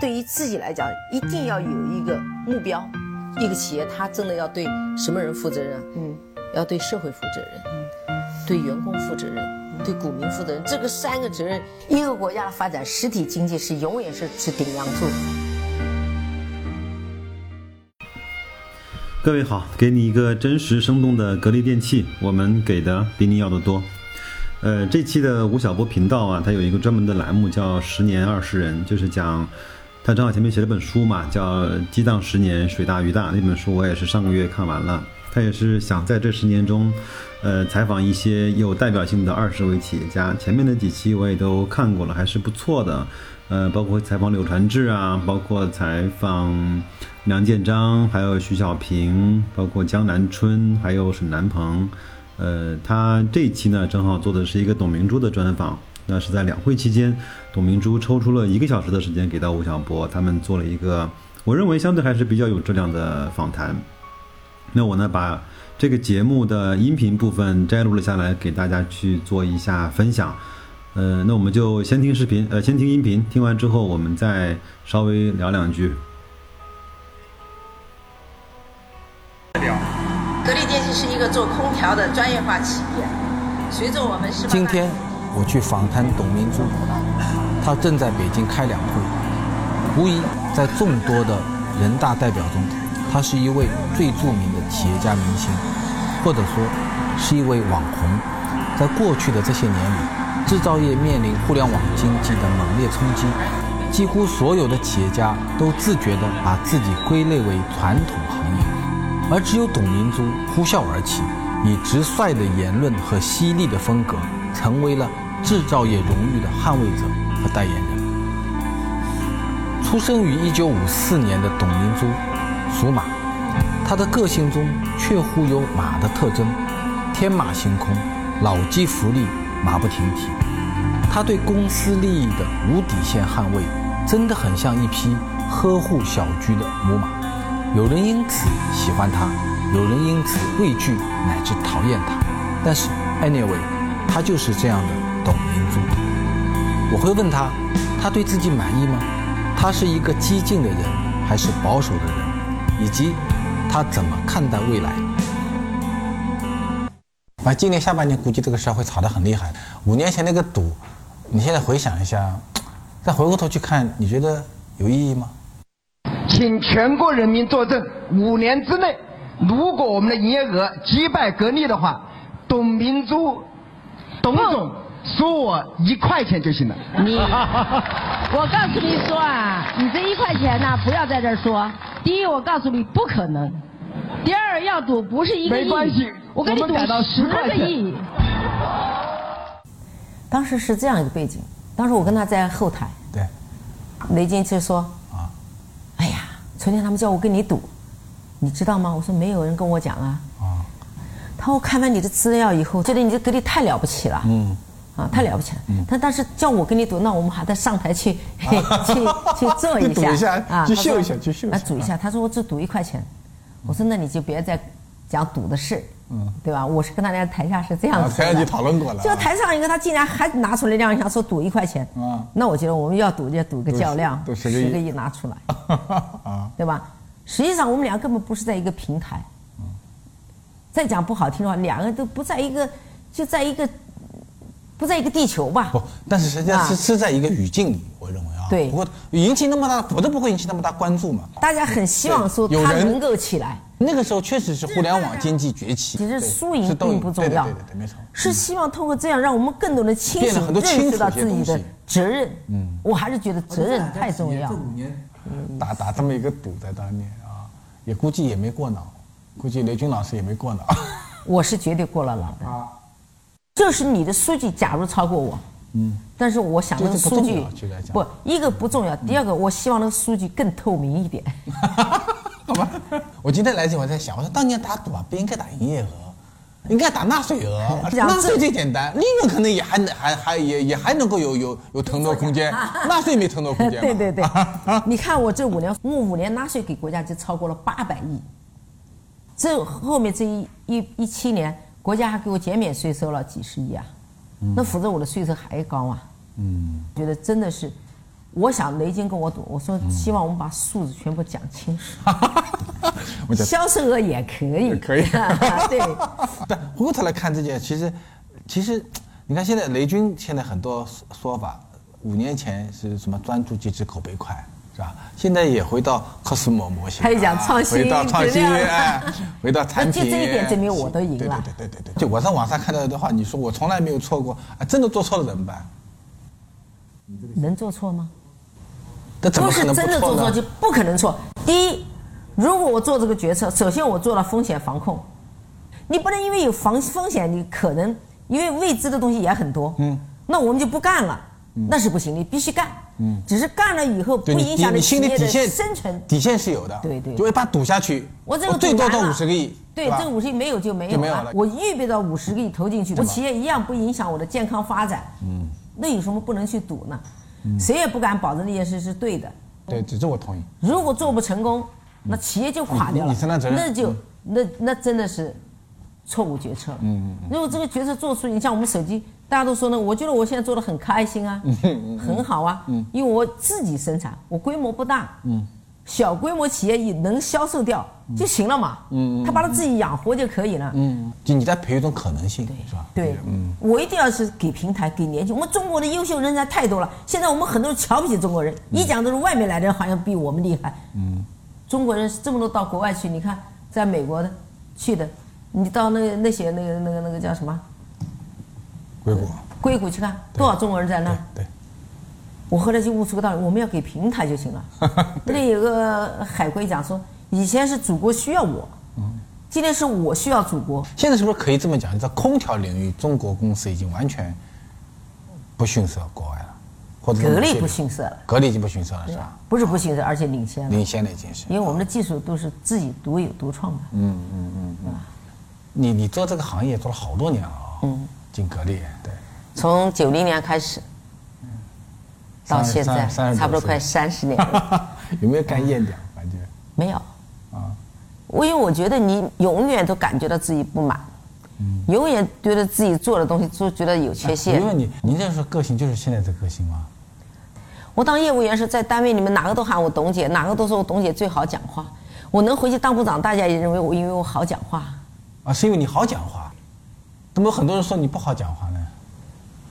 对于自己来讲，一定要有一个目标。一个企业，它真的要对什么人负责任？嗯，要对社会负责任，嗯，对员工负责任，对股民负责任。这个三个责任，一个国家的发展，实体经济是永远是是顶梁柱。各位好，给你一个真实生动的格力电器，我们给的比你要的多。呃，这期的吴晓波频道啊，它有一个专门的栏目叫“十年二十人”，就是讲。他正好前面写了本书嘛，叫《激荡十年，水大鱼大》那本书，我也是上个月看完了。他也是想在这十年中，呃，采访一些有代表性的二十位企业家。前面的几期我也都看过了，还是不错的。呃，包括采访柳传志啊，包括采访梁建章，还有徐小平，包括江南春，还有沈南鹏。呃，他这一期呢，正好做的是一个董明珠的专访。那是在两会期间，董明珠抽出了一个小时的时间给到吴晓波，他们做了一个我认为相对还是比较有质量的访谈。那我呢把这个节目的音频部分摘录了下来，给大家去做一下分享。呃，那我们就先听视频，呃，先听音频，听完之后我们再稍微聊两句。格力电器是一个做空调的专业化企业，随着我们是今天。我去访谈董明珠，她正在北京开两会。无疑，在众多的人大代表中，她是一位最著名的企业家明星，或者说是一位网红。在过去的这些年里，制造业面临互联网经济的猛烈冲击，几乎所有的企业家都自觉地把自己归类为传统行业，而只有董明珠呼啸而起，以直率的言论和犀利的风格。成为了制造业荣誉的捍卫者和代言人。出生于1954年的董明珠，属马，她的个性中确乎有马的特征，天马行空，老骥伏枥，马不停蹄。她对公司利益的无底线捍卫，真的很像一匹呵护小居的母马。有人因此喜欢她，有人因此畏惧乃至讨厌她。但是，anyway。他就是这样的董明珠。我会问他，他对自己满意吗？他是一个激进的人还是保守的人？以及他怎么看待未来？啊，今年下半年估计这个事会吵得很厉害。五年前那个赌，你现在回想一下，再回过头去看，你觉得有意义吗？请全国人民作证，五年之内，如果我们的营业额击败格力的话，董明珠。董总收我一块钱就行了。你，我告诉你说啊，你这一块钱呢，不要在这儿说。第一，我告诉你不可能；第二，要赌不是一个亿。没关系，我跟你赌十个亿。当时是这样一个背景，当时我跟他在后台。对。雷军就说：“啊，哎呀，昨天他们叫我跟你赌，你知道吗？”我说：“没有人跟我讲啊。”他说：“我看完你的资料以后，觉得你这格力太了不起了，嗯，啊，太了不起了。他但是叫我跟你赌，那我们还得上台去 去去做一下，啊，去秀一下，去秀一下，赌一下。他说我只赌一块钱，我说那你就别再讲赌的事，嗯，对吧？我是跟大家台下是这样子台上就讨论过了。就台上一个，他竟然还拿出来亮相，说赌一块钱，啊，那我觉得我们要赌就赌个较量，十个亿拿出来，啊，对吧？实际上我们俩根本不是在一个平台。”再讲不好听的话，两个人都不在一个，就在一个，不在一个地球吧。不，但是实际上是是在一个语境里，我认为啊。对。不过引起那么大，我都不会引起那么大关注嘛。大家很希望说他能够起来。那个时候确实是互联网经济崛起。其实输赢并不重要。对对对，没错。是希望通过这样，让我们更多的清醒认识到自己的责任。嗯。我还是觉得责任太重要。这五年，打打这么一个赌在当年啊，也估计也没过脑。估计雷军老师也没过脑，我是绝对过了脑的。啊，就是你的数据，假如超过我，嗯，但是我想那个数据不一个不重要，第二个我希望那个数据更透明一点。好吧，我今天来前我在想，我说当年打赌啊，不应该打营业额，应该打纳税额，纳税最简单，利润可能也还能还还也也还能够有有有腾挪空间，纳税没腾挪空间。对对对，你看我这五年，我五年纳税给国家就超过了八百亿。这后面这一一一七年，国家还给我减免税收了几十亿啊，那否则我的税收还高啊。嗯，觉得真的是，我想雷军跟我赌，我说希望我们把数字全部讲清楚，销售额也可以，可以 对。但回过头来看这件，其实，其实，你看现在雷军现在很多说法，五年前是什么专注机制口碑快，是吧？现在也回到 cosmo 模型，他也讲创新，回到创新，哎，回到产品。就这一点证明我都赢了。对对对对对，就我在网上看到的话，你说我从来没有错过，啊，真的做错了怎么办？能做错吗？不是真的做错就不可能错。第一，如果我做这个决策，首先我做了风险防控，你不能因为有防风险，你可能因为未知的东西也很多，嗯，那我们就不干了，那是不行，你必须干，嗯，只是干了以后不影响你企业的生存，底线是有的，对对，就一把赌下去，我这个最多到五十个亿，对，这五十亿没有就没有了，我预备到五十个亿投进去，我企业一样不影响我的健康发展，嗯，那有什么不能去赌呢？谁也不敢保证那件事是对的。对，这我同意。如果做不成功，那企业就垮掉了。那就那那真的是错误决策。嗯嗯。如果这个决策做出，你像我们手机，大家都说呢，我觉得我现在做的很开心啊，很好啊。嗯。因为我自己生产，我规模不大。嗯。小规模企业也能销售掉就行了嘛，嗯，他把他自己养活就可以了，嗯，就你在培育一种可能性，是吧？对，嗯，我一定要是给平台给年轻，我们中国的优秀人才太多了，现在我们很多人瞧不起中国人，一讲都是外面来的人好像比我们厉害，嗯，中国人这么多到国外去，你看在美国的去的，你到那个那些那个那个那个叫什么？硅谷，硅谷去看多少中国人在那？对。我后来就悟出个道理，我们要给平台就行了。那里有个海归讲说，以前是祖国需要我，今天是我需要祖国。现在是不是可以这么讲？在空调领域，中国公司已经完全不逊色国外了，或者格力不逊色了。格力已经不逊色了，是吧？不是不逊色，而且领先了。领先了已经是。因为我们的技术都是自己独有独创的。嗯嗯嗯嗯。你你做这个行业做了好多年了啊。嗯。进格力，对。从九零年开始。到现在差不多快三十年了，有没有干厌掉？感觉没有啊。我因为我觉得你永远都感觉到自己不满，嗯，永远觉得自己做的东西都觉得有缺陷。因为你，您这说个性就是现在这个性吗？我当业务员时，在单位里面哪个都喊我董姐，哪个都说我董姐最好讲话。我能回去当部长，大家也认为我因为我好讲话。啊，是因为你好讲话？怎么很多人说你不好讲话呢？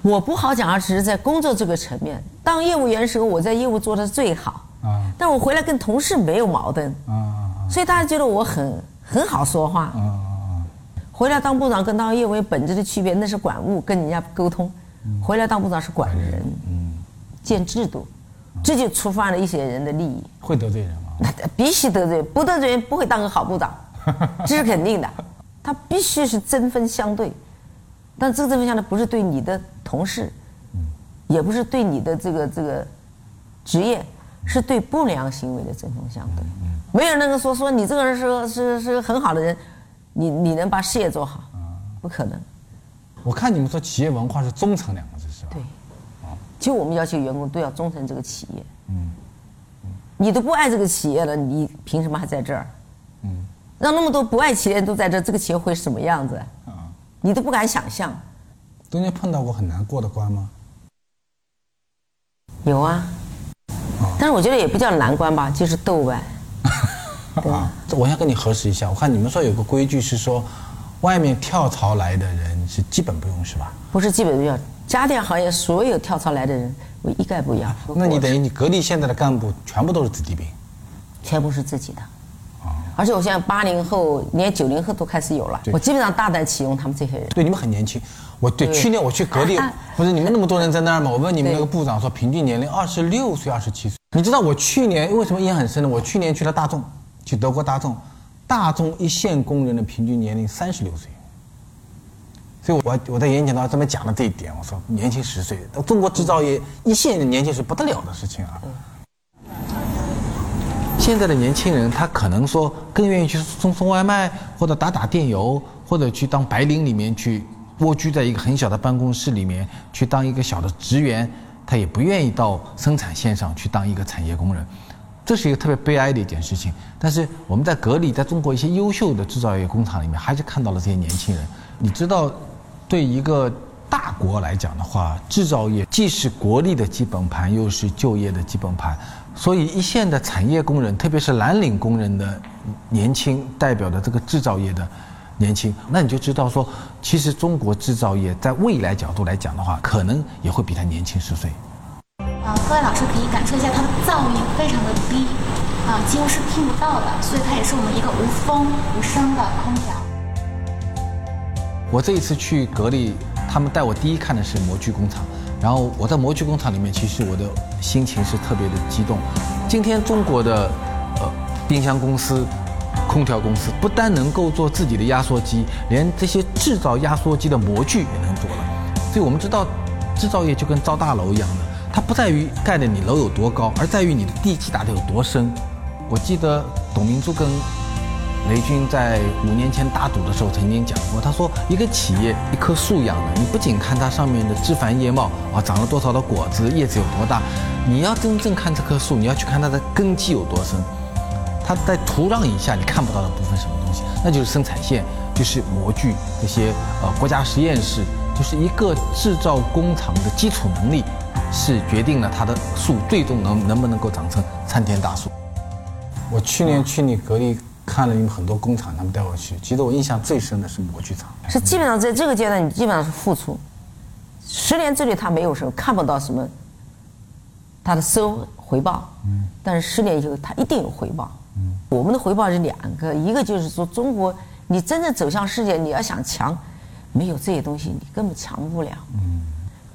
我不好讲，话只是在工作这个层面。当业务员的时候，我在业务做的最好。啊。但我回来跟同事没有矛盾。啊所以大家觉得我很很好说话。啊回来当部长跟当业务员本质的区别，那是管物，跟人家沟通。回来当部长是管人。嗯。建制度，这就触犯了一些人的利益。会得罪人吗？那必须得罪，不得罪人不会当个好部长，这是肯定的。他必须是针锋相对。但这个针锋相对不是对你的同事，也不是对你的这个这个职业，是对不良行为的针锋相对。没有人能够说说你这个人是是是很好的人，你你能把事业做好，不可能。我看你们说企业文化是忠诚两个字是吧？对。就我们要求员工都要忠诚这个企业。嗯。你都不爱这个企业了，你凭什么还在这儿？嗯。让那么多不爱企业都在这，这个企业会是什么样子？你都不敢想象，中间碰到过很难过的关吗？有啊，但是我觉得也不叫难关吧，就是斗呗。啊，我想跟你核实一下，我看你们说有个规矩是说，外面跳槽来的人是基本不用是吧？不是基本不用，家电行业所有跳槽来的人，我一概不要。那你等于你格力现在的干部全部都是子弟兵？全部是自己的。而且我现在八零后，连九零后都开始有了。我基本上大胆启用他们这些人。对，你们很年轻。我对去年我去格力，不是你们那么多人在那儿吗？我问你们那个部长说，平均年龄二十六岁、二十七岁。你知道我去年为什么印象很深呢？我去年去了大众，去德国大众，大众一线工人的平均年龄三十六岁。所以我我在演讲当中专门讲了这一点，我说年轻十岁，中国制造业一线的年轻是不得了的事情啊。现在的年轻人，他可能说更愿意去送送外卖，或者打打电邮，或者去当白领里面去蜗居在一个很小的办公室里面去当一个小的职员，他也不愿意到生产线上去当一个产业工人，这是一个特别悲哀的一件事情。但是我们在格力，在中国一些优秀的制造业工厂里面，还是看到了这些年轻人。你知道，对一个大国来讲的话，制造业既是国力的基本盘，又是就业的基本盘。所以一线的产业工人，特别是蓝领工人的年轻，代表的这个制造业的年轻，那你就知道说，其实中国制造业在未来角度来讲的话，可能也会比他年轻十岁。啊，各位老师可以感受一下，它的噪音非常的低，啊，几乎是听不到的，所以它也是我们一个无风无声的空调。我这一次去格力，他们带我第一看的是模具工厂。然后我在模具工厂里面，其实我的心情是特别的激动。今天中国的呃冰箱公司、空调公司不但能够做自己的压缩机，连这些制造压缩机的模具也能做了。所以我们知道，制造业就跟造大楼一样的，它不在于盖的你楼有多高，而在于你的地基打得有多深。我记得董明珠跟。雷军在五年前打赌的时候曾经讲过，他说一个企业一棵树一样的，你不仅看它上面的枝繁叶茂啊，长了多少的果子，叶子有多大，你要真正看这棵树，你要去看它的根基有多深，它在土壤以下你看不到的部分什么东西，那就是生产线，就是模具这些呃国家实验室，就是一个制造工厂的基础能力，是决定了它的树最终能能不能够长成参天大树。我去年去你格力。看了你们很多工厂，他们带我去。其实我印象最深的是模具厂，是基本上在这个阶段，你基本上是付出。十年之内他没有什么看不到什么，他的收回报。嗯。但是十年以后他一定有回报。嗯。我们的回报是两个，一个就是说中国，你真正走向世界，你要想强，没有这些东西你根本强不了。嗯。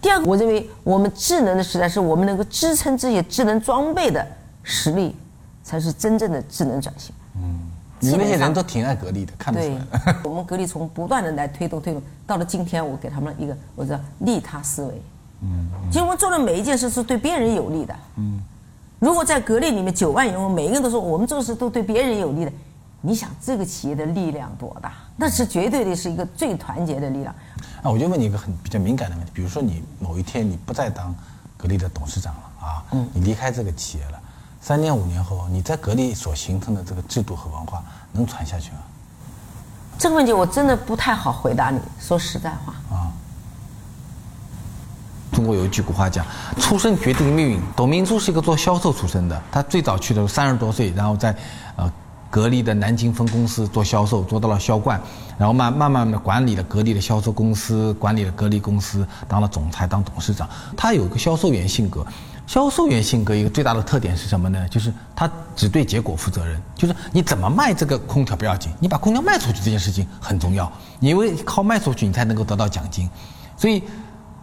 第二个，我认为我们智能的时代是我们能够支撑这些智能装备的实力，才是真正的智能转型。嗯。你们那些人都挺爱格力的，看得出来。我们格力从不断的来推动推动，到了今天，我给他们一个，我叫利他思维。嗯。其实我们做的每一件事是对别人有利的。嗯。如果在格力里面九万员工，每一个人都说我们做事都对别人有利的，你想这个企业的力量多大？那是绝对的是一个最团结的力量。啊我就问你一个很比较敏感的问题，比如说你某一天你不再当格力的董事长了啊，嗯，你离开这个企业了。三年五年后，你在格力所形成的这个制度和文化能传下去吗？这个问题我真的不太好回答你。说实在话啊，中国有一句古话讲：“出身决定命运。”董明珠是一个做销售出身的，她最早去的时候三十多岁，然后在呃格力的南京分公司做销售，做到了销冠，然后慢慢慢的管理了格力的销售公司，管理了格力公司，当了总裁，当董事长。她有个销售员性格。销售员性格一个最大的特点是什么呢？就是他只对结果负责任。就是你怎么卖这个空调不要紧，你把空调卖出去这件事情很重要，因为靠卖出去你才能够得到奖金。所以，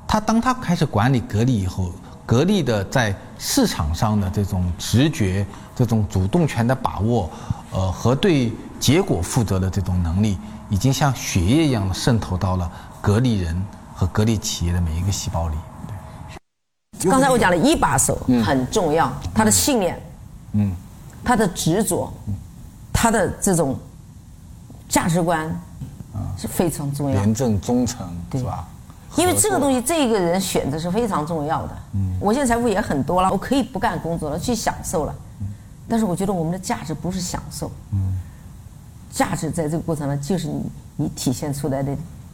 他当他开始管理格力以后，格力的在市场上的这种直觉、这种主动权的把握，呃，和对结果负责的这种能力，已经像血液一样渗透到了格力人和格力企业的每一个细胞里。刚才我讲了一把手很重要，他的信念，嗯，他的执着，他的这种价值观，是非常重要。廉政忠诚，是吧？因为这个东西，这个人选择是非常重要的。嗯，我现在财富也很多了，我可以不干工作了，去享受了。但是我觉得我们的价值不是享受，嗯，价值在这个过程中就是你你体现出来的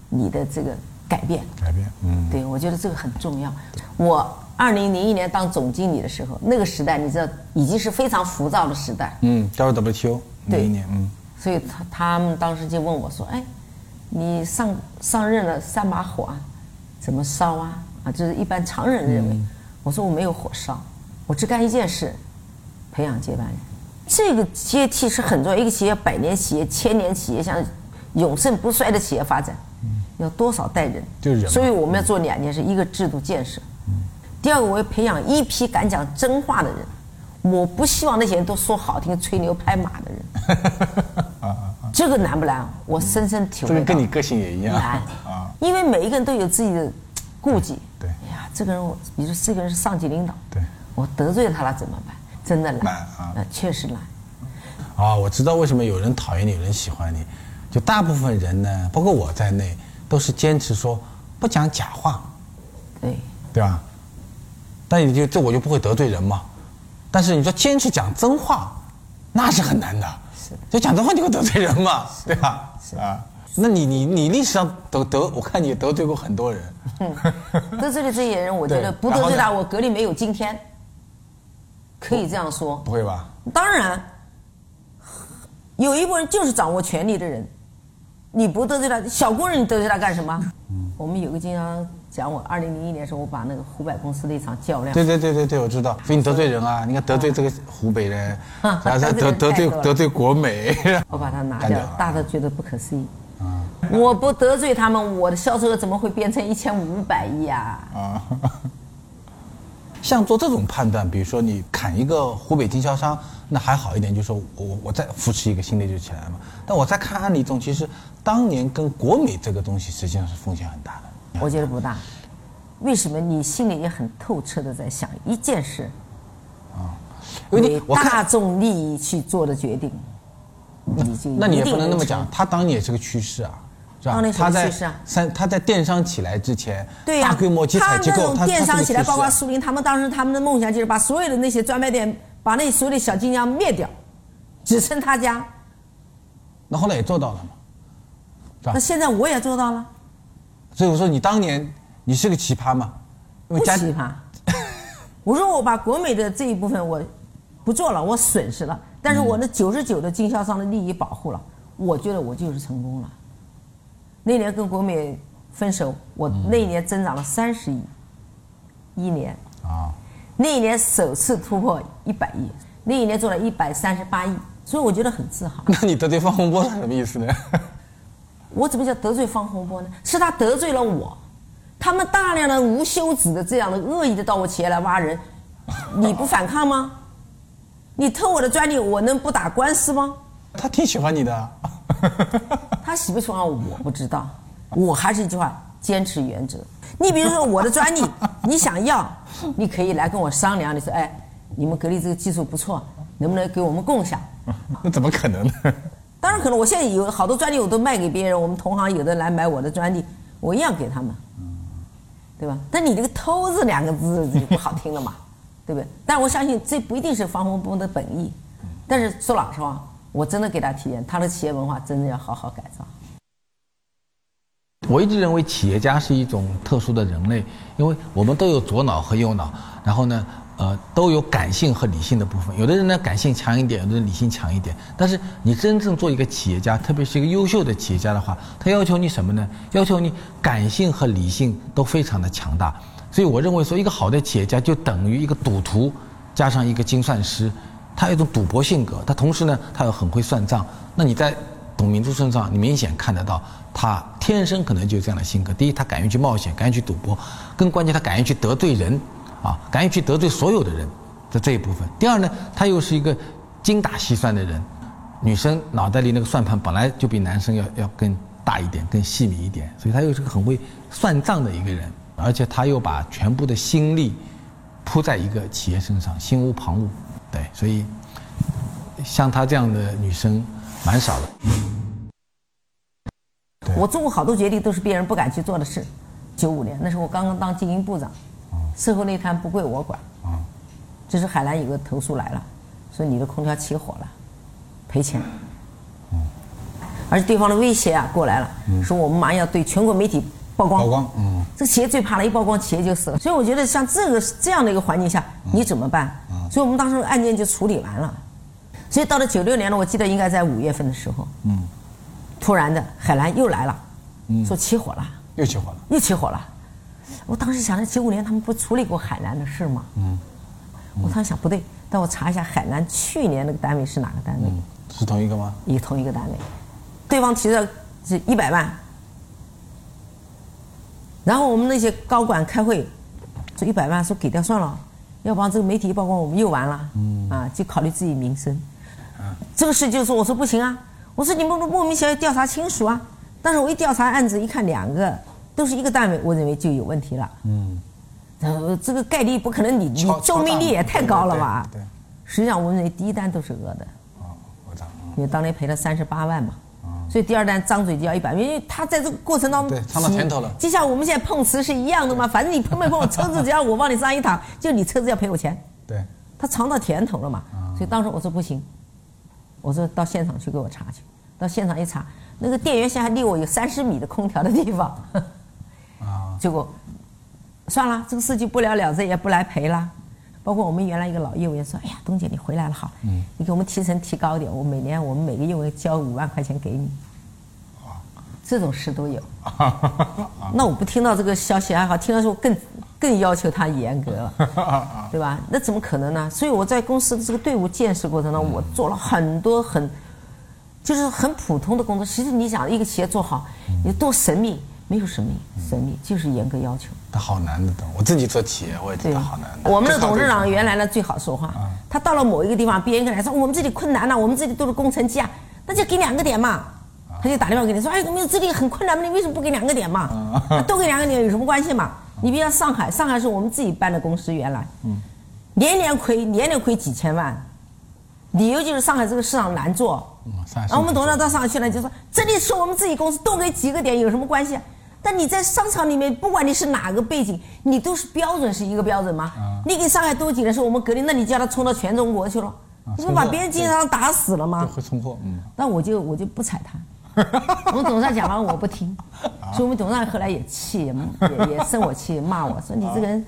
你的这个改变。改变，嗯，对我觉得这个很重要。我。二零零一年当总经理的时候，那个时代你知道已经是非常浮躁的时代。嗯，加入 WTO 那一年，嗯。所以他他们当时就问我说：“哎，你上上任了三把火啊，怎么烧啊？啊，就是一般常人认为。”我说：“我没有火烧，我只干一件事，培养接班人。这个阶梯是很重要，一个企业百年企业、千年企业，像永盛不衰的企业发展，要多少代人？就是所以我们要做两件事：一个制度建设。第二个，我要培养一批敢讲真话的人。我不希望那些人都说好听、吹牛拍马的人。这个难不难？我深深体会到。这个跟你个性也一样。难啊，因为每一个人都有自己的顾忌。对。哎呀，这个人，我你说这个人是上级领导。对。我得罪了他了怎么办？真的难。难啊。确实难。啊，我知道为什么有人讨厌你，有人喜欢你。就大部分人呢，包括我在内，都是坚持说不讲假话。对。对吧？但你就这我就不会得罪人嘛，但是你说坚持讲真话，那是很难的。是，就讲真话就会得罪人嘛，对吧？是啊。那你你你历史上得得，我看你得罪过很多人。得罪了这些人，我觉得不得罪他，我格力没有今天。可以这样说，不会吧？当然，有一部分人就是掌握权力的人，你不得罪他，小工人你得罪他干什么？我们有个经常讲我，二零零一年的时候，我把那个湖北公司的一场较量，对对对对对，我知道。所以你得罪人啊，你看得罪这个湖北人，啊 然后再得得 得罪得罪国美，我把它拿掉干掉，大家觉得不可思议。啊我不得罪他们，我的销售额怎么会变成一千五百亿啊？啊。像做这种判断，比如说你砍一个湖北经销商，那还好一点，就是说我我再扶持一个新的就起来嘛。但我在看案例中，其实当年跟国美这个东西实际上是风险很大的。我觉得不大。为什么？你心里也很透彻的在想一件事，因为大众利益去做的决定，你就那你也不能那么讲，他当年也是个趋势啊，是吧？当年是个它在趋势啊三，它在电商起来之前，对呀、大规模集采机构，他电商起来，包括苏宁，他们当时他们的梦想就是把所有的那些专卖店，把那所有的小经销灭掉，只剩他家。那后来也做到了嘛，是吧那？现在我也做到了，所以我说你当年你是个奇葩嘛，因为家不奇葩。我说我把国美的这一部分我不做了，我损失了，但是我那九十九的经销商的利益保护了，我觉得我就是成功了。那年跟国美分手，我那一年增长了三十亿，一年。啊，那一年首次突破一百亿，那一年做了一百三十八亿，所以我觉得很自豪。那你得罪方洪波是什么意思呢？我怎么叫得罪方洪波呢？是他得罪了我，他们大量的无休止的这样的恶意的到我企业来挖人，你不反抗吗？你偷我的专利，我能不打官司吗？他挺喜欢你的啊，他喜不喜欢我我不知道，我还是一句话，坚持原则。你比如说我的专利，你想要，你可以来跟我商量。你说，哎，你们格力这个技术不错，能不能给我们共享？那 怎么可能呢？可能，我现在有好多专利我都卖给别人，我们同行有的来买我的专利，我一样给他们，对吧？但你这个“偷”字两个字就不好听了嘛，对不对？但我相信这不一定是方洪波的本意，但是说老实话，我真的给他体验，他的企业文化真的要好好改造。我一直认为企业家是一种特殊的人类，因为我们都有左脑和右脑，然后呢，呃，都有感性和理性的部分。有的人呢感性强一点，有的人理性强一点。但是你真正做一个企业家，特别是一个优秀的企业家的话，他要求你什么呢？要求你感性和理性都非常的强大。所以我认为说，一个好的企业家就等于一个赌徒加上一个精算师，他有一种赌博性格，他同时呢，他又很会算账。那你在董明珠身上，你明显看得到，他天生可能就有这样的性格。第一，他敢于去冒险，敢于去赌博；更关键，他敢于去得罪人，啊，敢于去得罪所有的人的这一部分。第二呢，他又是一个精打细算的人。女生脑袋里那个算盘本来就比男生要要更大一点，更细密一点，所以他又是个很会算账的一个人，而且他又把全部的心力扑在一个企业身上，心无旁骛。对，所以像她这样的女生蛮少的。我做过好多决定都是别人不敢去做的事。九五年那时候我刚刚当经营部长，售后那摊不归我管，啊这是海南有个投诉来了，说你的空调起火了，赔钱。而且对方的威胁啊过来了，说我们马上要对全国媒体曝光。曝光嗯这企业最怕了，一曝光企业就死了。所以我觉得像这个这样的一个环境下，你怎么办？所以我们当时案件就处理完了。所以到了九六年了，我记得应该在五月份的时候，嗯，突然的海南又来了，说起火了，又起火了。又起火了。我当时想着九五年他们不处理过海南的事吗？嗯，我当时想不对，但我查一下海南去年那个单位是哪个单位？是同一个吗？也同一个单位，对方提的是一百万，然后我们那些高管开会，这一百万说给掉算了，要不然这个媒体一曝光我们又完了，啊，就考虑自己民生。这个事就是我说不行啊，我说你们莫名其妙调查亲属啊，但是我一调查案子一看两个都是一个单位，我认为就有问题了。嗯，呃，这个概率不可能你，你超周命率也太高了吧？对对对。实际上我认为第一单都是讹的。因为当年赔了三十八万嘛，哦所以第二单张嘴就要一百，因为他在这个过程当中对尝到甜头了。就像我们现在碰瓷是一样的嘛，反正你碰没碰我，车子只要我往你身上一躺，就你车子要赔我钱，对，他尝到甜头了嘛，哦所以当时我说不行，我说到现场去给我查去，到现场一查，那个电源线还离我有三十米的空调的地方。啊，结果算了，这个事情不了了之，也不来赔了。包括我们原来一个老业务员说：“哎呀，董姐你回来了好，嗯，你给我们提成提高点，我每年我们每个业务员交五万块钱给你。”这种事都有。那我不听到这个消息还好，听到说更更要求他严格了，对吧？那怎么可能呢？所以我在公司的这个队伍建设过程中，我做了很多很就是很普通的工作。其实你想一个企业做好，你多神秘？没有神秘，神秘就是严格要求。他好难的，我自己做企业我也觉得好难。我们的董事长原来呢最好说话，他到了某一个地方，别人跟他说我们这里困难了，我们这里都是工程机啊，那就给两个点嘛。他就打电话给你说：“哎，我们这里很困难嘛，你为什么不给两个点嘛？多给两个点有什么关系嘛？你比如上海，上海是我们自己办的公司，原来，年年亏，年年亏几千万，理由就是上海这个市场难做。然后我们董事长到上海去了，就说这里是我们自己公司，多给几个点有什么关系？但你在商场里面，不管你是哪个背景，你都是标准是一个标准吗？你给上海多几个是我们隔离，那你叫他冲到全中国去了，你不把别人经销商打死了吗？会冲货，嗯。那我就我就不踩他。”我们董事长讲完我不听，所以我们董事长后来也气，也也生我气，骂我说你这个人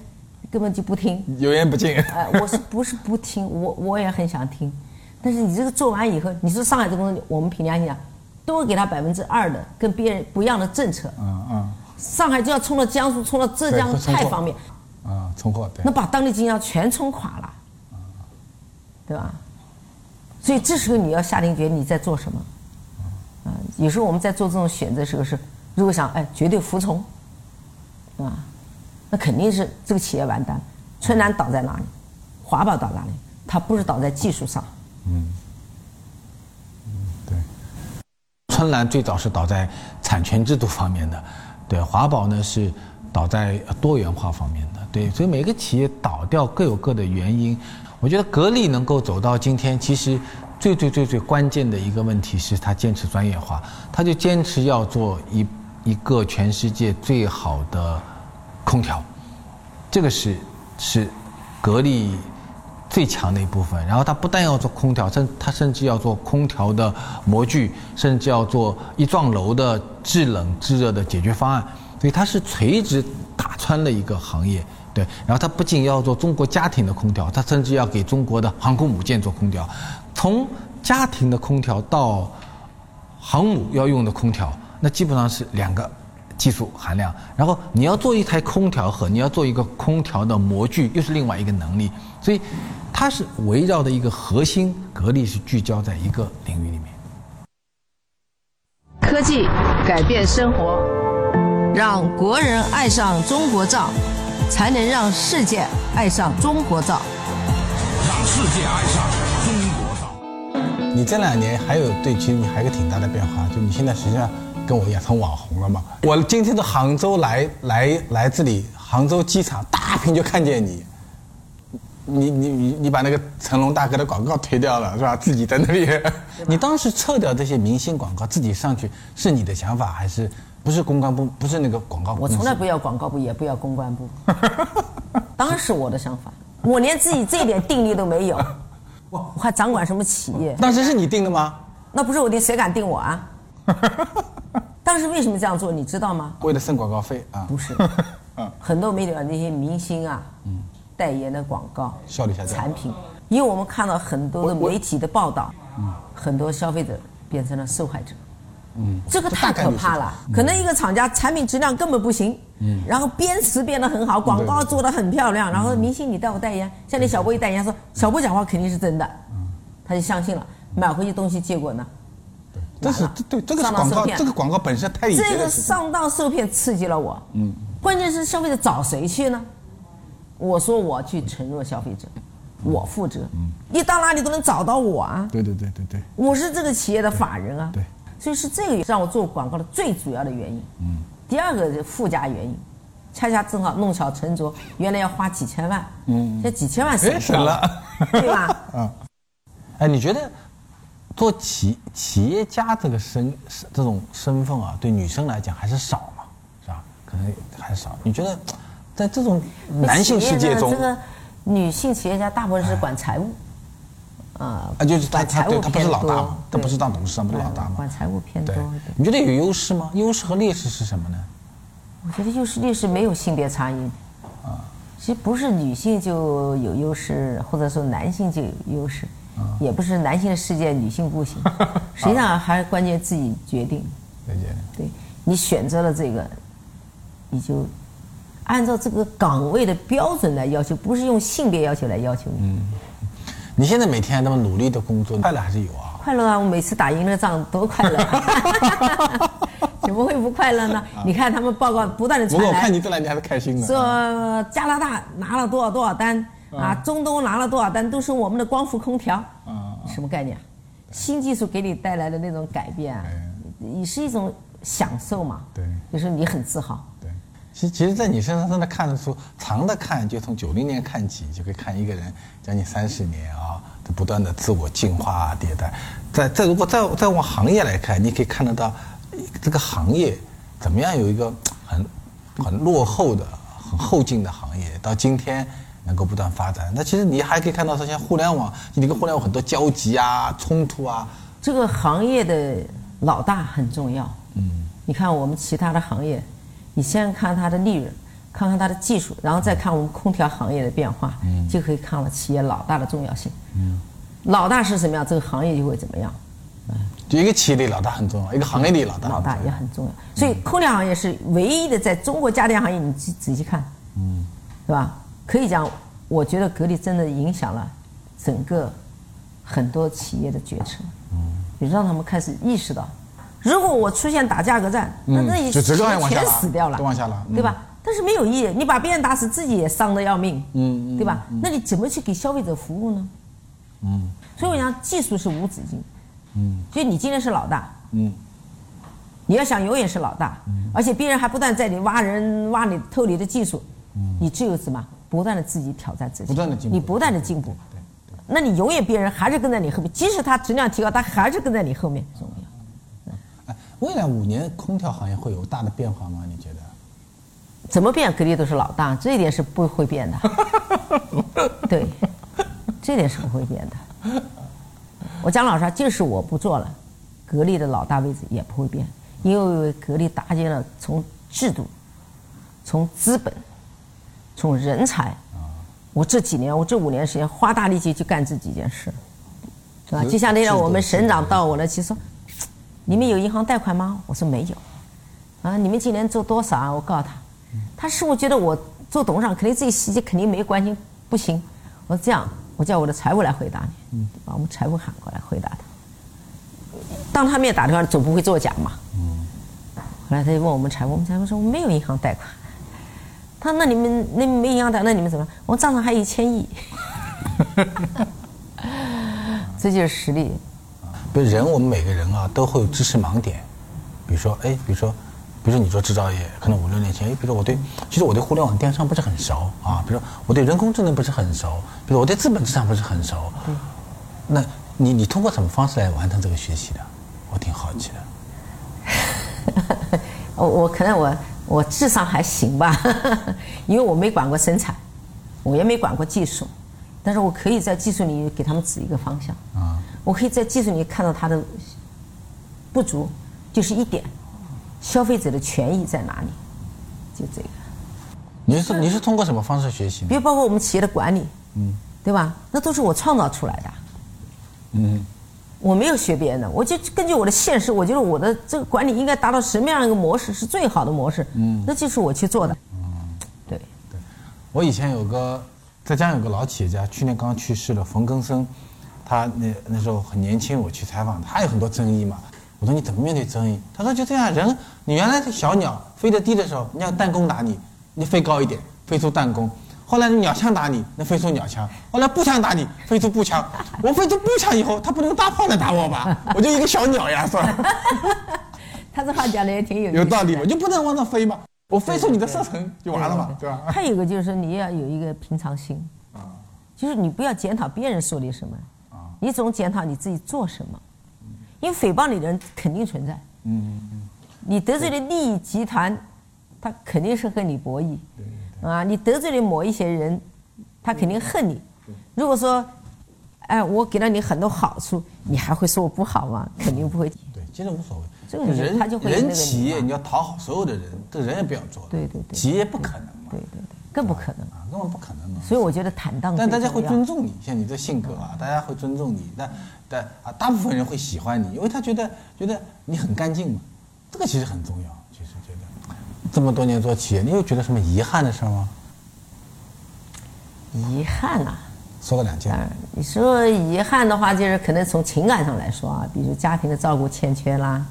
根本就不听，油盐不进。哎，我是不是不听？我我也很想听，但是你这个做完以后，你说上海这公司，我们凭良心讲，多给他百分之二的跟别人不一样的政策。嗯嗯。上海就要冲到江苏，冲到浙江，太方便。啊，冲货对。那把当地经销商全冲垮了，对吧？所以这时候你要下定决心，你在做什么？有时候我们在做这种选择时候是，如果想哎绝对服从，啊，那肯定是这个企业完蛋。春兰倒在哪里，华宝倒哪里？它不是倒在技术上。嗯，嗯，对。春兰最早是倒在产权制度方面的，对。华宝呢是倒在多元化方面的，对。所以每个企业倒掉各有各的原因。我觉得格力能够走到今天，其实。最最最最关键的一个问题是他坚持专业化，他就坚持要做一一个全世界最好的空调，这个是是格力最强的一部分。然后它不但要做空调，甚它甚至要做空调的模具，甚至要做一幢楼的制冷制热的解决方案。所以它是垂直打穿了一个行业，对。然后它不仅要做中国家庭的空调，它甚至要给中国的航空母舰做空调。从家庭的空调到航母要用的空调，那基本上是两个技术含量。然后你要做一台空调和你要做一个空调的模具，又是另外一个能力。所以它是围绕的一个核心，格力是聚焦在一个领域里面。科技改变生活，让国人爱上中国造，才能让世界爱上中国造，让世界爱上中国造。你这两年还有对，其实你还有个挺大的变化，就你现在实际上跟我一样成网红了嘛。我今天从杭州来来来这里，杭州机场大屏就看见你，你你你你把那个成龙大哥的广告推掉了是吧？自己在那里，你当时撤掉这些明星广告，自己上去是你的想法还是不是公关部？不是那个广告部？我从来不要广告部，也不要公关部，当然是我的想法，我连自己这点定力都没有。我还掌管什么企业？当时是你定的吗？那不是我定，谁敢定我啊？当时为什么这样做？你知道吗？为了挣广告费啊？不是，很多媒体那些明星啊，代言的广告效率下降，产品，因为我们看到很多的媒体的报道，很多消费者变成了受害者。嗯，这个太可怕了。可能一个厂家产品质量根本不行，嗯，然后编词编得很好，广告做得很漂亮，然后明星你带我代言，像那小波一代言说小波讲话肯定是真的，嗯，他就相信了，买回去东西结果呢？对，这是对这个广告，这个广告本身太这个上当受骗刺激了我，嗯，关键是消费者找谁去呢？我说我去承诺消费者，我负责，嗯，你到哪里都能找到我啊？对对对对对，我是这个企业的法人啊，对。所以是这个让我做广告的最主要的原因。嗯。第二个是附加原因，恰恰正好弄巧成拙。原来要花几千万，嗯，这几千万省了，对吧？嗯。哎，你觉得做企企业家这个身这种身份啊，对女生来讲还是少嘛？是吧？可能还少。你觉得在这种男性世界中，这个女性企业家大部分是管财务，啊啊，就是他管财务他对他不是老大嘛，他不是当董事长，不是老大嘛。管财务偏多。你觉得有优势吗？优势和劣势是什么呢？我觉得优势劣势没有性别差异。啊，其实不是女性就有优势，或者说男性就有优势，也不是男性的世界女性不行。实际上还是关键自己决定。对你选择了这个，你就按照这个岗位的标准来要求，不是用性别要求来要求你。你现在每天那么努力的工作，快乐还是有啊？快乐啊！我每次打赢了仗多快乐，怎么会不快乐呢？你看他们报告不断的传来，看你这两年还是开心的。说加拿大拿了多少多少单啊，中东拿了多少单，都是我们的光伏空调，什么概念？新技术给你带来的那种改变啊，也是一种享受嘛。对就是你很自豪。对，其实其实，在你身上真的看得出，长的看就从九零年看起，就可以看一个人将近三十年啊，的不断的自我进化啊迭代。再再如果再再往行业来看，你可以看得到这个行业怎么样有一个很很落后的、很后进的行业，到今天能够不断发展。那其实你还可以看到，说像互联网，你跟互联网很多交集啊、冲突啊。这个行业的老大很重要。嗯，你看我们其他的行业，你先看它的利润，看看它的技术，然后再看我们空调行业的变化，嗯，就可以看到企业老大的重要性。嗯，老大是什么样，这个行业就会怎么样。就一个企业里老大很重要，一个行业里老大老大也很重要。所以空调行业是唯一的在中国家电行业，你仔仔细看，嗯，对吧？可以讲，我觉得格力真的影响了整个很多企业的决策，嗯，也让他们开始意识到，如果我出现打价格战，那那就整个行业往下全死掉了，都往下拉嗯。对吧？但是没有意义，你把别人打死，自己也伤得要命，嗯，对吧？那你怎么去给消费者服务呢？嗯，所以我讲技术是无止境，嗯，所以你今天是老大，嗯，你要想永远是老大，而且别人还不断在你挖人、挖你、偷你的技术，你只有什么？不断的自己挑战自己，不断的进步。你不断的进步，那你永远别人还是跟在你后面，即使他质量提高，他还是跟在你后面。重要，哎，未来五年空调行业会有大的变化吗？你觉得？怎么变，格力都是老大，这一点是不会变的。对，这点是不会变的。我讲老实话，就是我不做了，格力的老大位置也不会变，因为格力搭建了从制度、从资本、从人才，我这几年，我这五年时间花大力气去干这几件事，是吧？就像那天我们省长到我那去说，你们有银行贷款吗？我说没有。啊，你们今年做多少啊？我告诉他，他是不是觉得我做董事长肯定这个细节肯定没关心，不行。我说这样，我叫我的财务来回答你，把我们财务喊过来回答他。当他面打电话，总不会作假嘛。后来他就问我们财务，我们财务说我们没有银行贷款。他说那你们那没银行贷，那你们怎么？我们账上还有一千亿。这就是实力。比如人，我们每个人啊都会有知识盲点，比如说，哎，比如说，比如说你做制造业，可能五六年前，哎，比如说我对，其实我对互联网电商不是很熟啊，比如说我对人工智能不是很熟，比如我对资本市场不是很熟，那你你通过什么方式来完成这个学习的？我挺好奇的。我我可能我我智商还行吧，因为我没管过生产，我也没管过技术，但是我可以在技术里给他们指一个方向。啊，我可以在技术里看到它的不足，就是一点，消费者的权益在哪里？就这个。你是你是通过什么方式学习呢？比如包括我们企业的管理，嗯，对吧？那都是我创造出来的。嗯，我没有学别人的，我就根据我的现实，我觉得我的这个管理应该达到什么样一个模式是最好的模式，嗯，那就是我去做的。对，我以前有个浙江有个老企业家，去年刚去世了，冯根生，他那那时候很年轻，我去采访他，他有很多争议嘛。我说你怎么面对争议？他说就这样，人你原来是小鸟飞得低的时候，你要弹弓打你，你飞高一点，飞出弹弓。后来鸟枪打你，那飞出鸟枪；后来步枪打你，飞出步枪。我飞出步枪以后，他不能用大炮来打我吧？我就一个小鸟呀，是吧？他这话讲的也挺有有道理嘛，就不能往上飞嘛？我飞出你的射程就完了嘛，对吧？还有一个就是你要有一个平常心，就是你不要检讨别人说你什么，你总检讨你自己做什么，因为诽谤你的人肯定存在。嗯嗯你得罪的利益集团，他肯定是和你博弈。啊，你得罪了某一些人，他肯定恨你。如果说哎，我给了你很多好处，你还会说我不好吗？肯定不会。对，其实无所谓。这个人他就会人企业你要讨好所有的人，这人也不要做。对对对。企业不可能嘛。对对对，更不可能啊，根本不可能嘛。所以我觉得坦荡。但大家会尊重你，像你这性格啊，大家会尊重你。但但啊，大部分人会喜欢你，因为他觉得觉得你很干净嘛。这个其实很重要。其实觉得这么多年做企业，你有觉得什么遗憾的事吗？遗憾啊。说个两件。你说遗憾的话，就是可能从情感上来说啊，比如家庭的照顾欠缺啦，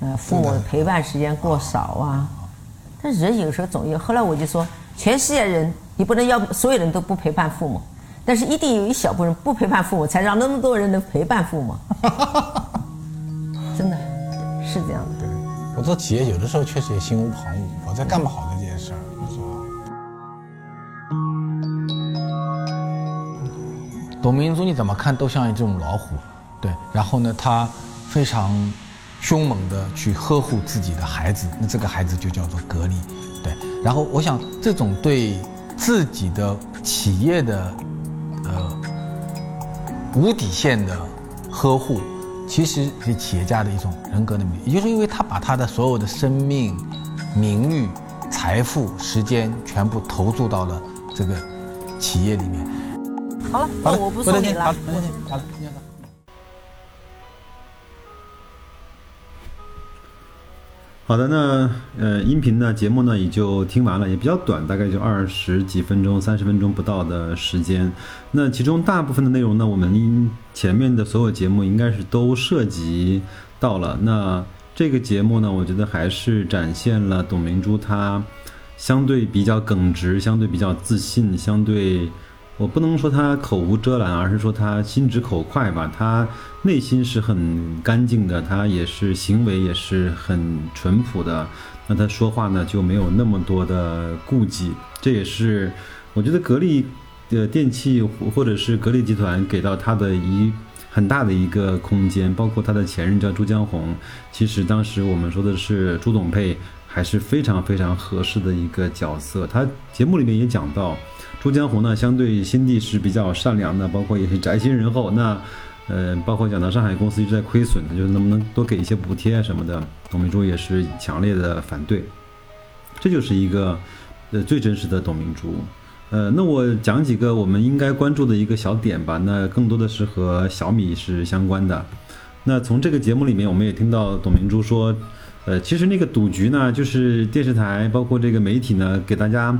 呃，父母陪伴时间过少啊。但人有时候总有。后来我就说，全世界人，你不能要所有人都不陪伴父母，但是一定有一小部分人不陪伴父母，才让那么多人能陪伴父母。真的是这样的。对，我做企业有的时候确实也心无旁骛，我在干不好的这件事儿。董明珠你怎么看都像一只老虎，对。然后呢，他非常凶猛的去呵护自己的孩子，那这个孩子就叫做格力，对。然后我想，这种对自己的企业的呃无底线的呵护，其实是企业家的一种人格的美。也就是因为他把他的所有的生命、名誉、财富、时间全部投注到了这个企业里面。好了，那我不说你了。好了，好了，好好的，那呃，音频呢，节目呢也就听完了，也比较短，大概就二十几分钟、三十分钟不到的时间。那其中大部分的内容呢，我们前面的所有节目应该是都涉及到了。那这个节目呢，我觉得还是展现了董明珠她相对比较耿直、相对比较自信、相对。我不能说他口无遮拦，而是说他心直口快吧。他内心是很干净的，他也是行为也是很淳朴的。那他说话呢就没有那么多的顾忌。这也是我觉得格力的电器或者是格力集团给到他的一很大的一个空间。包括他的前任叫朱江红，其实当时我们说的是朱董配还是非常非常合适的一个角色。他节目里面也讲到。朱江红呢，相对心地是比较善良的，包括也是宅心仁厚。那，呃，包括讲到上海公司一直在亏损，就是能不能多给一些补贴什么的，董明珠也是强烈的反对。这就是一个，呃，最真实的董明珠。呃，那我讲几个我们应该关注的一个小点吧。那更多的是和小米是相关的。那从这个节目里面，我们也听到董明珠说，呃，其实那个赌局呢，就是电视台包括这个媒体呢，给大家。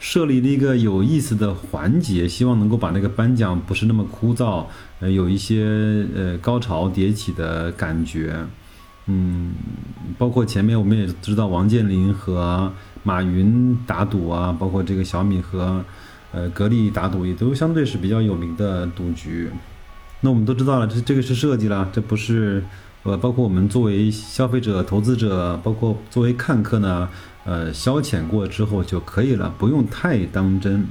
设立了一个有意思的环节，希望能够把那个颁奖不是那么枯燥，呃，有一些呃高潮迭起的感觉。嗯，包括前面我们也知道王健林和马云打赌啊，包括这个小米和呃格力打赌，也都相对是比较有名的赌局。那我们都知道了，这这个是设计了，这不是呃，包括我们作为消费者、投资者，包括作为看客呢。呃，消遣过之后就可以了，不用太当真。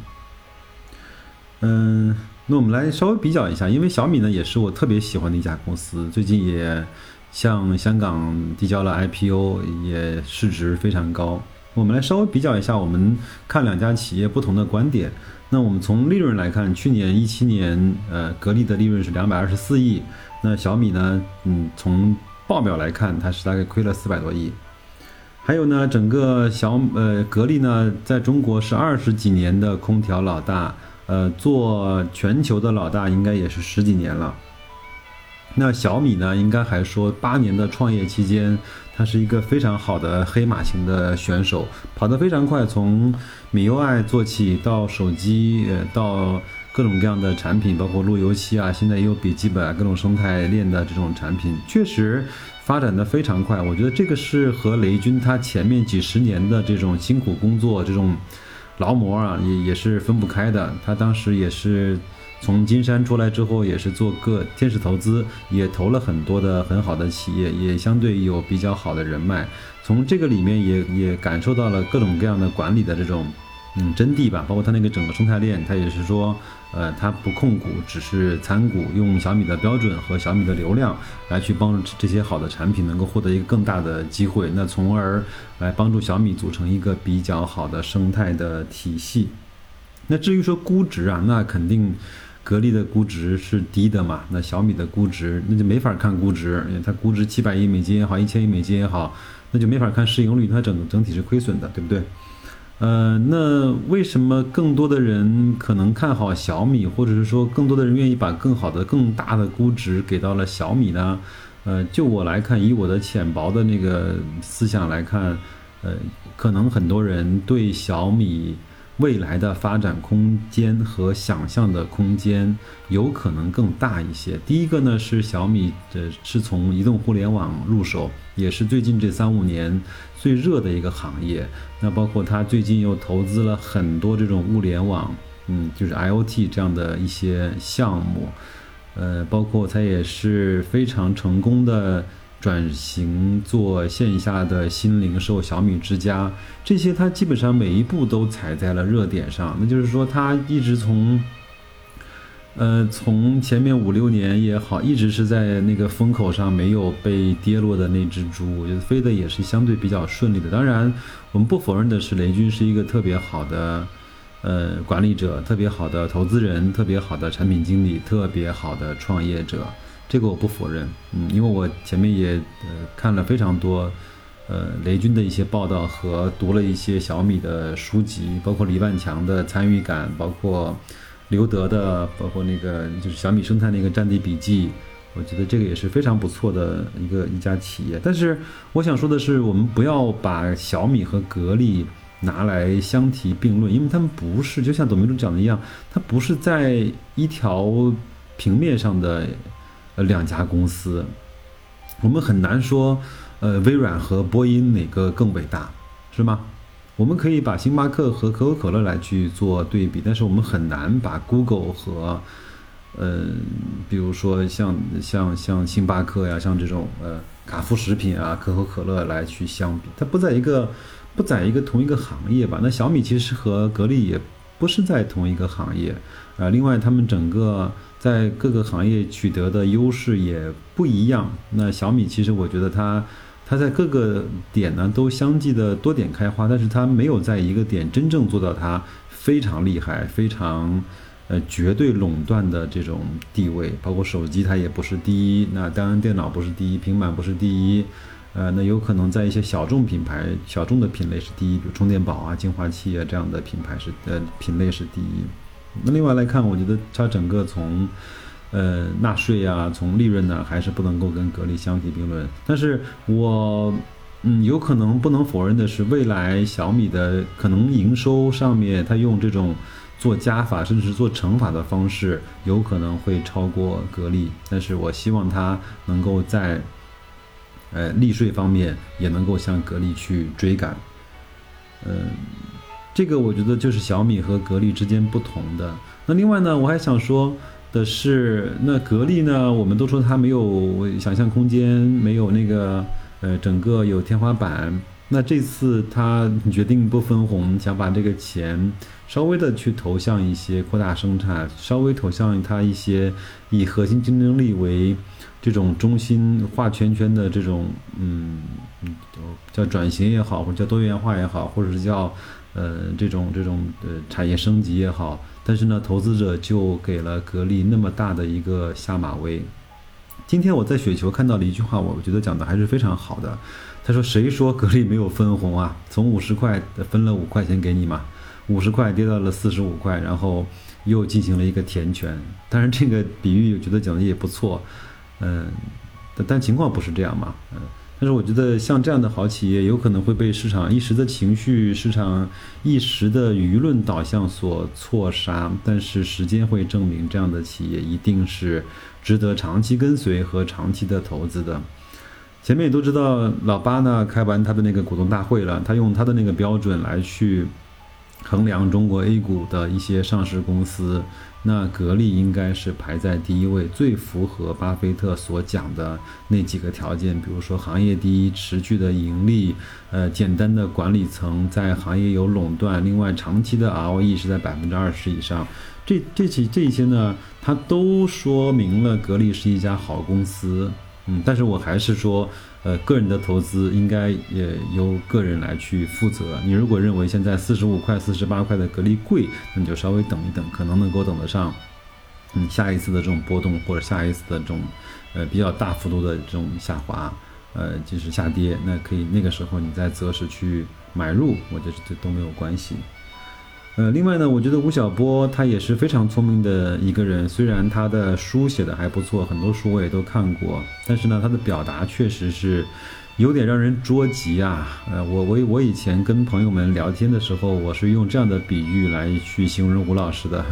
嗯，那我们来稍微比较一下，因为小米呢也是我特别喜欢的一家公司，最近也向香港递交了 IPO，也市值非常高。我们来稍微比较一下，我们看两家企业不同的观点。那我们从利润来看，去年一七年，呃，格力的利润是两百二十四亿，那小米呢，嗯，从报表来看，它是大概亏了四百多亿。还有呢，整个小呃格力呢，在中国是二十几年的空调老大，呃，做全球的老大应该也是十几年了。那小米呢，应该还说八年的创业期间，它是一个非常好的黑马型的选手，跑得非常快，从米 UI 做起到手机，呃，到各种各样的产品，包括路由器啊，现在也有笔记本啊，各种生态链的这种产品，确实。发展的非常快，我觉得这个是和雷军他前面几十年的这种辛苦工作、这种劳模啊，也也是分不开的。他当时也是从金山出来之后，也是做个天使投资，也投了很多的很好的企业，也相对有比较好的人脉。从这个里面也也感受到了各种各样的管理的这种嗯真谛吧，包括他那个整个生态链，他也是说。呃，它不控股，只是参股，用小米的标准和小米的流量来去帮助这些好的产品能够获得一个更大的机会，那从而来帮助小米组成一个比较好的生态的体系。那至于说估值啊，那肯定。格力的估值是低的嘛，那小米的估值那就没法看估值，因为它估值七百亿美金也好，一千亿美金也好，那就没法看市盈率，它整整体是亏损的，对不对？呃，那为什么更多的人可能看好小米，或者是说更多的人愿意把更好的、更大的估值给到了小米呢？呃，就我来看，以我的浅薄的那个思想来看，呃，可能很多人对小米。未来的发展空间和想象的空间有可能更大一些。第一个呢是小米的是从移动互联网入手，也是最近这三五年最热的一个行业。那包括它最近又投资了很多这种物联网，嗯，就是 IOT 这样的一些项目，呃，包括它也是非常成功的。转型做线下的新零售，小米之家这些，它基本上每一步都踩在了热点上。那就是说，它一直从，呃，从前面五六年也好，一直是在那个风口上没有被跌落的那只猪，我觉得飞的也是相对比较顺利的。当然，我们不否认的是，雷军是一个特别好的，呃，管理者，特别好的投资人，特别好的产品经理，特别好的创业者。这个我不否认，嗯，因为我前面也呃看了非常多，呃雷军的一些报道和读了一些小米的书籍，包括李万强的参与感，包括刘德的，包括那个就是小米生态那个战地笔记，我觉得这个也是非常不错的一个一家企业。但是我想说的是，我们不要把小米和格力拿来相提并论，因为他们不是就像董明珠讲的一样，它不是在一条平面上的。两家公司，我们很难说，呃，微软和波音哪个更伟大，是吗？我们可以把星巴克和可口可乐来去做对比，但是我们很难把 Google 和，呃，比如说像像像星巴克呀，像这种呃卡夫食品啊，可口可乐来去相比，它不在一个不在一个同一个行业吧？那小米其实和格力也不是在同一个行业，啊，另外他们整个。在各个行业取得的优势也不一样。那小米其实我觉得它，它在各个点呢都相继的多点开花，但是它没有在一个点真正做到它非常厉害、非常呃绝对垄断的这种地位。包括手机它也不是第一，那当然电脑不是第一，平板不是第一，呃，那有可能在一些小众品牌、小众的品类是第一，比如充电宝啊、净化器啊这样的品牌是呃品类是第一。那另外来看，我觉得它整个从，呃，纳税啊，从利润呢，还是不能够跟格力相提并论。但是我，嗯，有可能不能否认的是，未来小米的可能营收上面，它用这种做加法，甚至是做乘法的方式，有可能会超过格力。但是我希望它能够在，呃，利税方面也能够向格力去追赶，嗯。这个我觉得就是小米和格力之间不同的。那另外呢，我还想说的是，那格力呢，我们都说它没有想象空间，没有那个呃，整个有天花板。那这次他决定不分红，想把这个钱稍微的去投向一些扩大生产，稍微投向它一些以核心竞争力为这种中心画圈圈的这种嗯嗯，叫转型也好，或者叫多元化也好，或者是叫。呃，这种这种呃产业升级也好，但是呢，投资者就给了格力那么大的一个下马威。今天我在雪球看到了一句话，我觉得讲的还是非常好的。他说：“谁说格力没有分红啊？从五十块分了五块钱给你嘛，五十块跌到了四十五块，然后又进行了一个填权。当然，这个比喻我觉得讲的也不错，嗯，但但情况不是这样嘛，嗯。”但是我觉得像这样的好企业，有可能会被市场一时的情绪、市场一时的舆论导向所错杀。但是时间会证明，这样的企业一定是值得长期跟随和长期的投资的。前面也都知道，老八呢开完他的那个股东大会了，他用他的那个标准来去衡量中国 A 股的一些上市公司。那格力应该是排在第一位，最符合巴菲特所讲的那几个条件，比如说行业第一、持续的盈利，呃，简单的管理层在行业有垄断，另外长期的 ROE 是在百分之二十以上，这这些这些呢，它都说明了格力是一家好公司。嗯，但是我还是说。呃，个人的投资应该也由个人来去负责。你如果认为现在四十五块、四十八块的格力贵，那你就稍微等一等，可能能够等得上嗯下一次的这种波动或者下一次的这种呃比较大幅度的这种下滑，呃就是下跌，那可以那个时候你再择时去买入，我觉得这都没有关系。呃，另外呢，我觉得吴晓波他也是非常聪明的一个人。虽然他的书写的还不错，很多书我也都看过，但是呢，他的表达确实是有点让人捉急啊。呃，我我我以前跟朋友们聊天的时候，我是用这样的比喻来去形容吴老师的，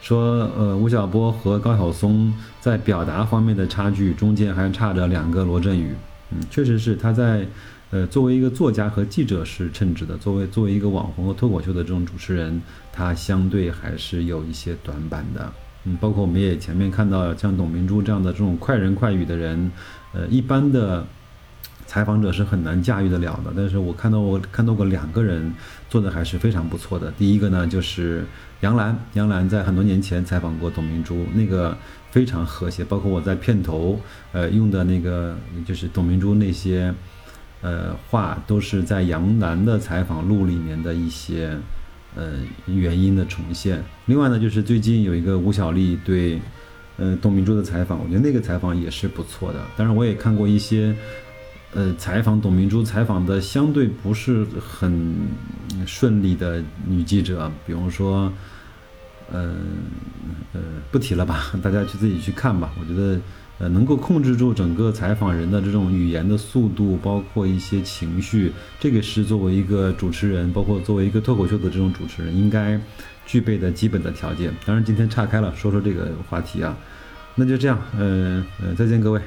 说呃，吴晓波和高晓松在表达方面的差距，中间还差着两个罗振宇。嗯，确实是他在。呃，作为一个作家和记者是称职的，作为作为一个网红和脱口秀的这种主持人，他相对还是有一些短板的。嗯，包括我们也前面看到像董明珠这样的这种快人快语的人，呃，一般的采访者是很难驾驭得了的。但是我看到我看到过两个人做的还是非常不错的。第一个呢就是杨澜，杨澜在很多年前采访过董明珠，那个非常和谐。包括我在片头呃用的那个就是董明珠那些。呃，话都是在杨澜的采访录里面的一些呃原因的重现。另外呢，就是最近有一个吴小莉对呃董明珠的采访，我觉得那个采访也是不错的。当然，我也看过一些呃采访董明珠采访的相对不是很顺利的女记者，比如说，呃呃不提了吧，大家去自己去看吧。我觉得。呃，能够控制住整个采访人的这种语言的速度，包括一些情绪，这个是作为一个主持人，包括作为一个脱口秀的这种主持人应该具备的基本的条件。当然，今天岔开了，说说这个话题啊，那就这样，嗯嗯，再见各位。